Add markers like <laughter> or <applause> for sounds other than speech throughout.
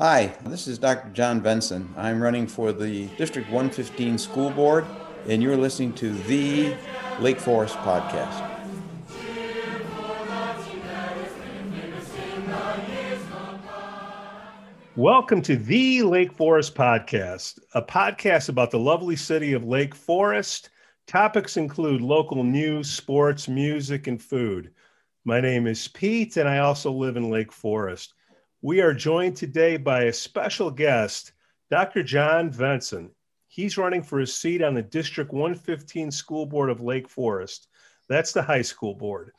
Hi, this is Dr. John Venson. I'm running for the District 115 School Board, and you're listening to the Lake Forest Podcast. Welcome to the Lake Forest Podcast, a podcast about the lovely city of Lake Forest. Topics include local news, sports, music, and food. My name is Pete, and I also live in Lake Forest. We are joined today by a special guest, Dr. John Venson. He's running for his seat on the District 115 School Board of Lake Forest. That's the high school board.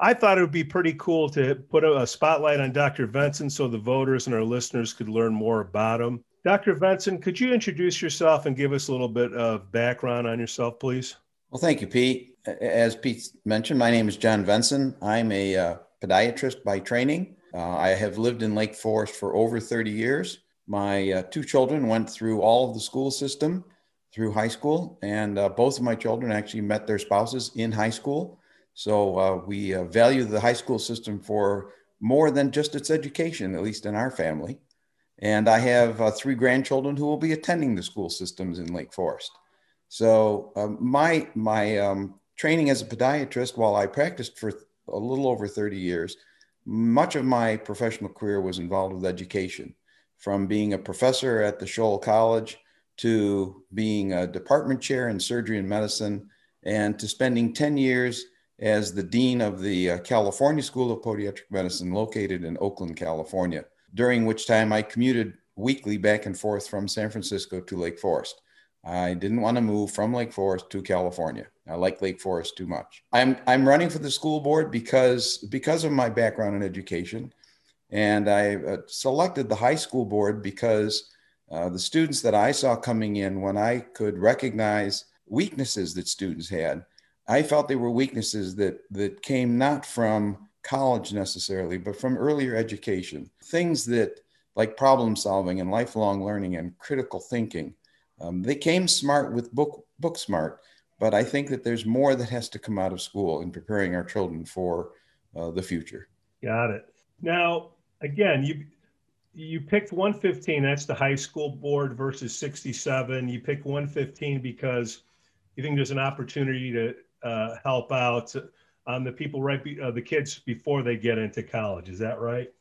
I thought it would be pretty cool to put a, a spotlight on Dr. Venson so the voters and our listeners could learn more about him. Dr. Venson, could you introduce yourself and give us a little bit of background on yourself, please? Well, thank you, Pete. As Pete mentioned, my name is John Venson. I'm a uh, podiatrist by training. Uh, I have lived in Lake Forest for over 30 years. My uh, two children went through all of the school system through high school, and uh, both of my children actually met their spouses in high school. So uh, we uh, value the high school system for more than just its education, at least in our family. And I have uh, three grandchildren who will be attending the school systems in Lake Forest. So um, my my um, training as a podiatrist, while I practiced for a little over 30 years, much of my professional career was involved with education, from being a professor at the Scholl College to being a department chair in surgery and medicine, and to spending 10 years as the dean of the uh, California School of Podiatric Medicine located in Oakland, California, during which time I commuted weekly back and forth from San Francisco to Lake Forest. I didn't want to move from Lake Forest to California. I like Lake Forest too much. I'm I'm running for the school board because because of my background in education, and I uh, selected the high school board because uh, the students that I saw coming in when I could recognize weaknesses that students had I felt they were weaknesses that that came not from college necessarily, but from earlier education. Things that like problem solving and lifelong learning and critical thinking. Um, they came smart with book book smart, but I think that there's more that has to come out of school in preparing our children for uh, the future. Got it. Now, again, you you picked 115. That's the high school board versus 67. You picked 115 because you think there's an opportunity to uh, help out on the people right be, uh, the kids before they get into college is that right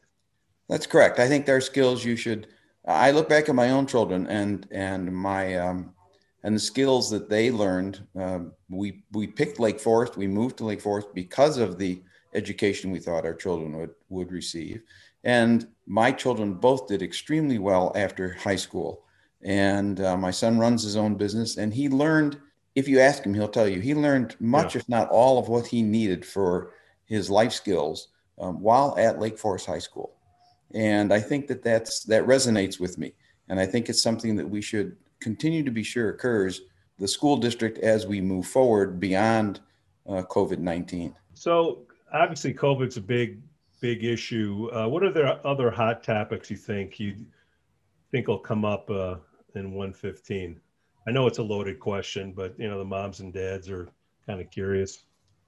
that's correct i think there are skills you should i look back at my own children and and my um, and the skills that they learned um, we we picked lake forest we moved to lake forest because of the education we thought our children would would receive and my children both did extremely well after high school and uh, my son runs his own business and he learned if you ask him, he'll tell you he learned much, yeah. if not all, of what he needed for his life skills um, while at Lake Forest High School. And I think that that's that resonates with me, and I think it's something that we should continue to be sure occurs the school district as we move forward beyond uh, COVID nineteen. So obviously, COVID's a big, big issue. Uh, what are the other hot topics you think you think will come up uh, in one fifteen? I know it's a loaded question, but you know the moms and dads are kind of curious.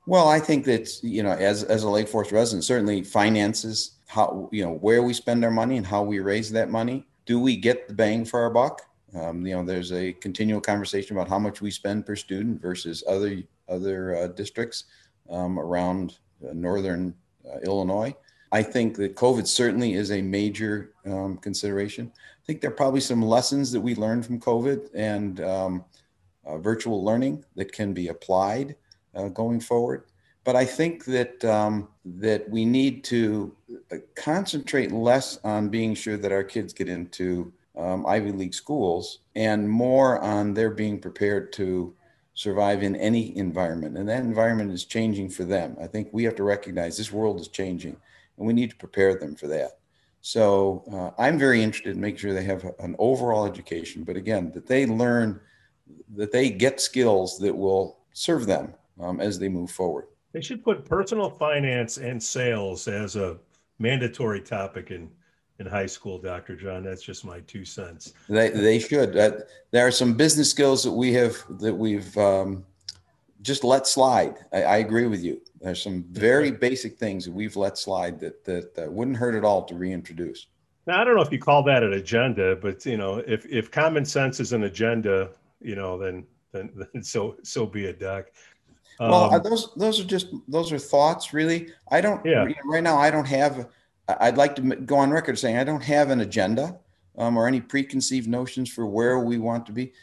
Well, I think that you know, as as a Lake Forest resident, certainly finances, how you know where we spend our money and how we raise that money. Do we get the bang for our buck? Um, you know, there's a continual conversation about how much we spend per student versus other other uh, districts um, around uh, northern uh, Illinois. I think that COVID certainly is a major um, consideration. I think there are probably some lessons that we learned from COVID and um, uh, virtual learning that can be applied uh, going forward. But I think that um, that we need to uh, concentrate less on being sure that our kids get into um, Ivy League schools and more on their being prepared to survive in any environment. And that environment is changing for them. I think we have to recognize this world is changing and we need to prepare them for that. So uh, I'm very interested in making sure they have an overall education, but again, that they learn, that they get skills that will serve them um, as they move forward. They should put personal finance and sales as a mandatory topic in in high school, Dr. John. That's just my two cents. They, they should. Uh, there are some business skills that we have that we've um, just let slide. I, I, agree with you. There's some very basic things that we've let slide that that, that wouldn't hurt at all to reintroduce. Now, I don't know if you call that an agenda, but you know, if if common sense is an agenda, you know, then then, <laughs> then so so be it, Doc. Um, well, those those are just those are thoughts, really. I don't. Yeah. Right now, I don't have. I'd like to go on record saying I don't have an agenda um, or any preconceived notions for where we want to be.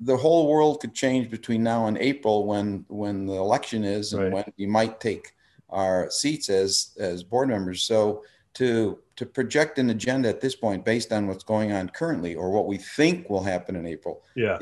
The whole world could change between now and April when when the election is and right. when we might take our seats as as board members. So to to project an agenda at this point based on what's going on currently or what we think will happen in April. Yeah.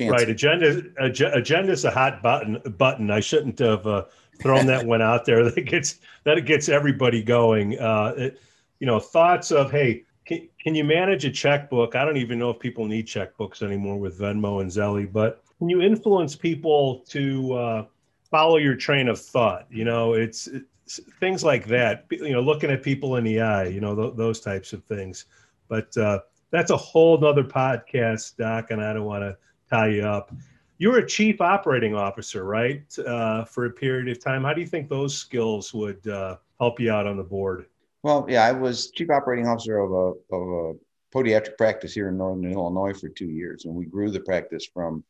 Right. Agenda agenda is a hot button button. I shouldn't have uh, thrown that one out there. <laughs> That gets that gets everybody going. Uh, it, you know, thoughts of hey, can, can you manage a checkbook? I don't even know if people need checkbooks anymore with Venmo and Zelle, but can you influence people to uh, follow your train of thought? You know, it's, it's, things like that. You know, looking at people in the eye. You know, th- those types of things. But uh, that's a whole nother podcast, Doc, and I don't want to tie you up. You were a chief operating officer, right, uh, for a period of time. How do you think those skills would uh, help you out on the board? Well, yeah, I was chief operating officer of a, of a podiatric practice here in Northern Illinois for two years, and we grew the practice from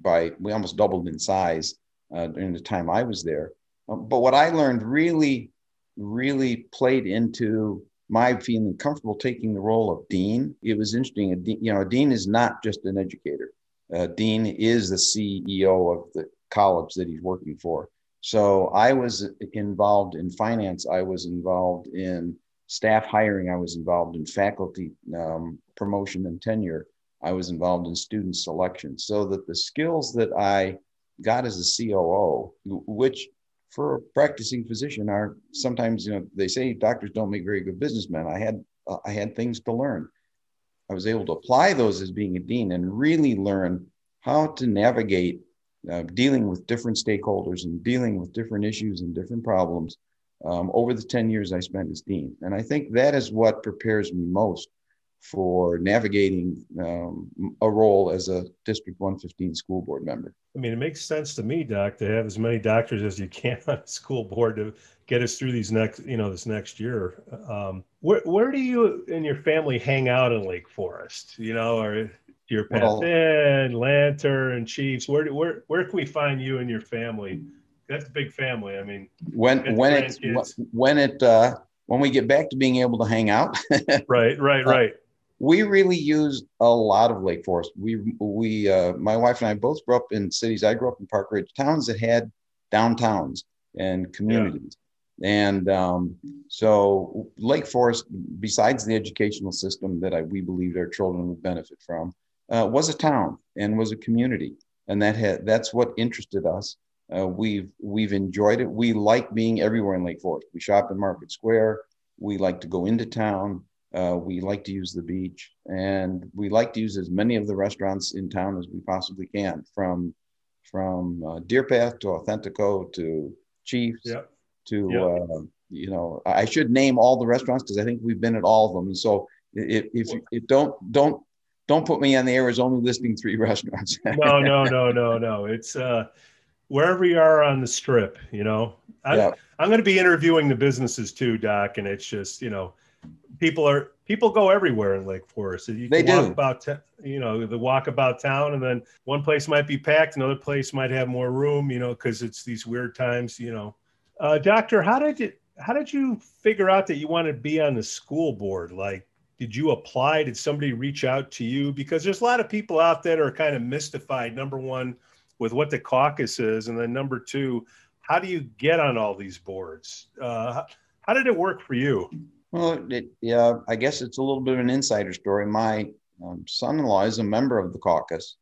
by we almost doubled in size uh, during the time I was there. Um, but what I learned really, really played into my feeling comfortable taking the role of dean. It was interesting. A you know, a dean is not just an educator. A dean is the CEO of the college that he's working for. So I was involved in finance. I was involved in staff hiring. I was involved in faculty um, promotion and tenure. I was involved in student selection. So that the skills that I got as a COO, which for a practicing physician are sometimes, you know, they say doctors don't make very good businessmen. I had uh, I had things to learn. I was able to apply those as being a dean and really learn how to navigate uh, dealing with different stakeholders and dealing with different issues and different problems um, over the 10 years I spent as dean. And I think that is what prepares me most for navigating um, a role as a District 115 school board member. I mean, it makes sense to me, Doc, to have as many doctors as you can <laughs> on a school board to get us through these next, you know, this next year. Um, where, where do you and your family hang out in Lake Forest? You know, or your Path well, Lantern, Chiefs. Where where where can we find you and your family? That's a big family. I mean, when when it when it uh, when we get back to being able to hang out. <laughs> right, right, right. We really use a lot of Lake Forest. We we uh, my wife and I both grew up in cities. I grew up in Park Ridge, towns that had downtowns and communities. Yeah. And um, so Lake Forest, besides the educational system that I, we believed our children would benefit from, uh, was a town and was a community, and that had that's what interested us. Uh, we've we've enjoyed it. We like being everywhere in Lake Forest. We shop in Market Square. We like to go into town. Uh, we like to use the beach, and we like to use as many of the restaurants in town as we possibly can, from from uh, Deer Path to Authentico to Chiefs yep. to yep. Uh, you know I should name all the restaurants because I think we've been at all of them. And so if if, if don't don't don't put me on the air as only listing three <laughs> restaurants. no, no, no, no, no. It's uh, wherever you are on the strip. You know, I, yeah. I'm going to be interviewing the businesses too, Doc, and it's just you know, people are people go everywhere in Lake Forest. You they do about you know the walk about town, and then one place might be packed, another place might have more room. You know, because it's these weird times. You know, uh, Doctor, how did you how did you figure out that you want to be on the school board? Like, did you apply? Did somebody reach out to you? Because there's a lot of people out there that are kind of mystified. Number one, with what the caucus is, and then number two, how do you get on all these boards? Uh, how did it work for you? Well, it, yeah, I guess it's a little bit of an insider story. My um, son-in-law is a member of the caucus,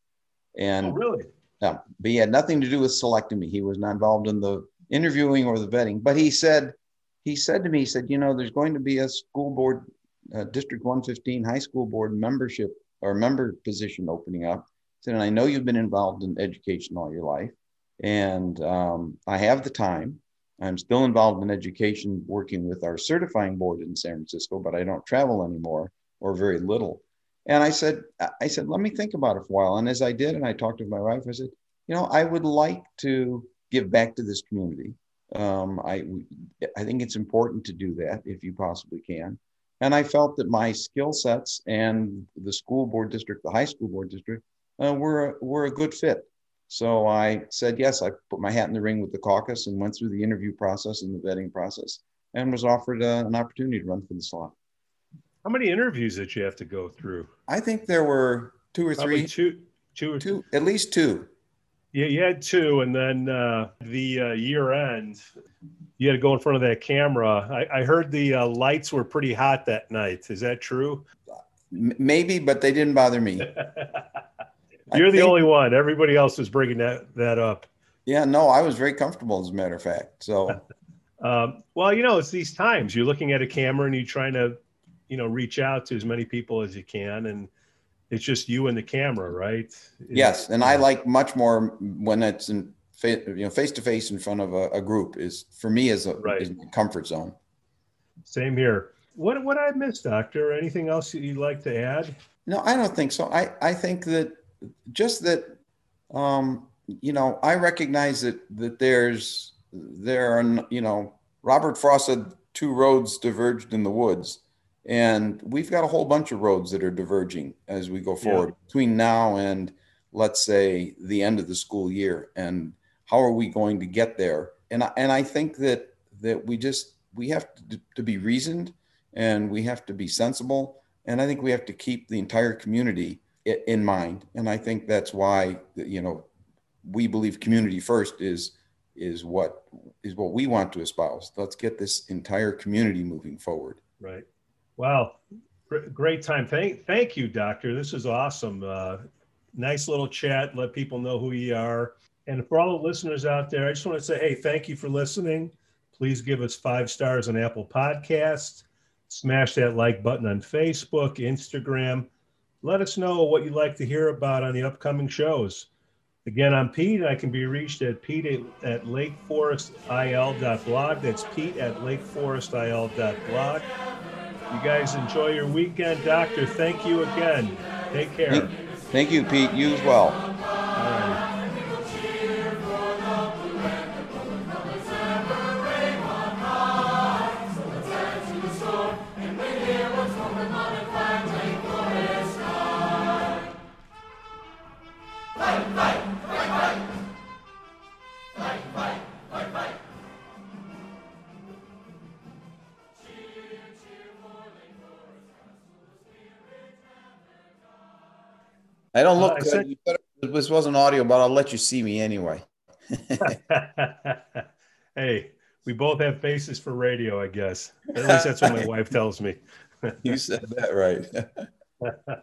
and oh, really, yeah, but he had nothing to do with selecting me. He was not involved in the interviewing or the vetting. But he said, he said to me, he said, you know, there's going to be a school board uh, District 115 high school board membership or member position opening up. Said, And I know you've been involved in education all your life, and um, I have the time. I'm still involved in education, working with our certifying board in San Francisco, but I don't travel anymore or very little. And I said, I said, let me think about it for a while. And as I did, and I talked to my wife, I said, you know, I would like to give back to this community. Um, I, I think it's important to do that if you possibly can. And I felt that my skill sets and the school board district, the high school board district, uh, were, were a good fit. So I said yes. I put my hat in the ring with the caucus and went through the interview process and the vetting process and was offered uh, an opportunity to run for the slot. How many interviews did you have to go through? I think there were two or Probably three, two, two or two, at least two. Yeah, you had two, and then uh, the uh, year end, you had to go in front of that camera. I, I heard the uh, lights were pretty hot that night. Is that true? Maybe, but they didn't bother me. <laughs> You're I the think- only one. Everybody else is bringing that that up. Yeah, no, I was very comfortable as a matter of fact. So <laughs> Um, well, you know, it's these times. You're looking at a camera and you're trying to, you know, reach out to as many people as you can, and it's just you and the camera, right? yes, and I like much more when it's in you know face to face in front of a, a group is for me is a Right. is comfort zone. Same here. What what I missed, Doctor? Anything else you'd like to add? No, I don't think so. I, I think that just that, um, you know, I recognize that that there's there are you know Robert Frost said two roads diverged in the woods, and we've got a whole bunch of roads that are diverging as we go forward between now and let's say the end of the school year. And how are we going to get there? And I, and I think that that we just we have to, to be reasoned and we have to be sensible and I think we have to keep the entire community in mind. And I think that's why, you know, we believe community first is is what is what we want to espouse. Let's get this entire community moving forward. Right. Wow. Great time. Thank, thank you, Doctor. This is awesome. Uh, nice little chat. Let people know who you are. And for all the listeners out there, I just want to say, hey, thank you for listening. Please give us five stars on Apple Podcasts. Smash that like button on Facebook, Instagram. Let us know what you'd like to hear about on the upcoming shows. Again, I'm Pete. I can be reached at pete at, at lakeforestil.blog. That's pete at lakeforestil.blog. You guys enjoy your weekend. Doctor, thank you again. Take care. Thank, thank you, Pete. You as well. I don't look Uh, good. said- better- this wasn't audio, but I'll let you see me anyway. <laughs> hey, we both have faces for radio, I guess. At least that's what my <laughs> wife tells me. You said that right. <laughs>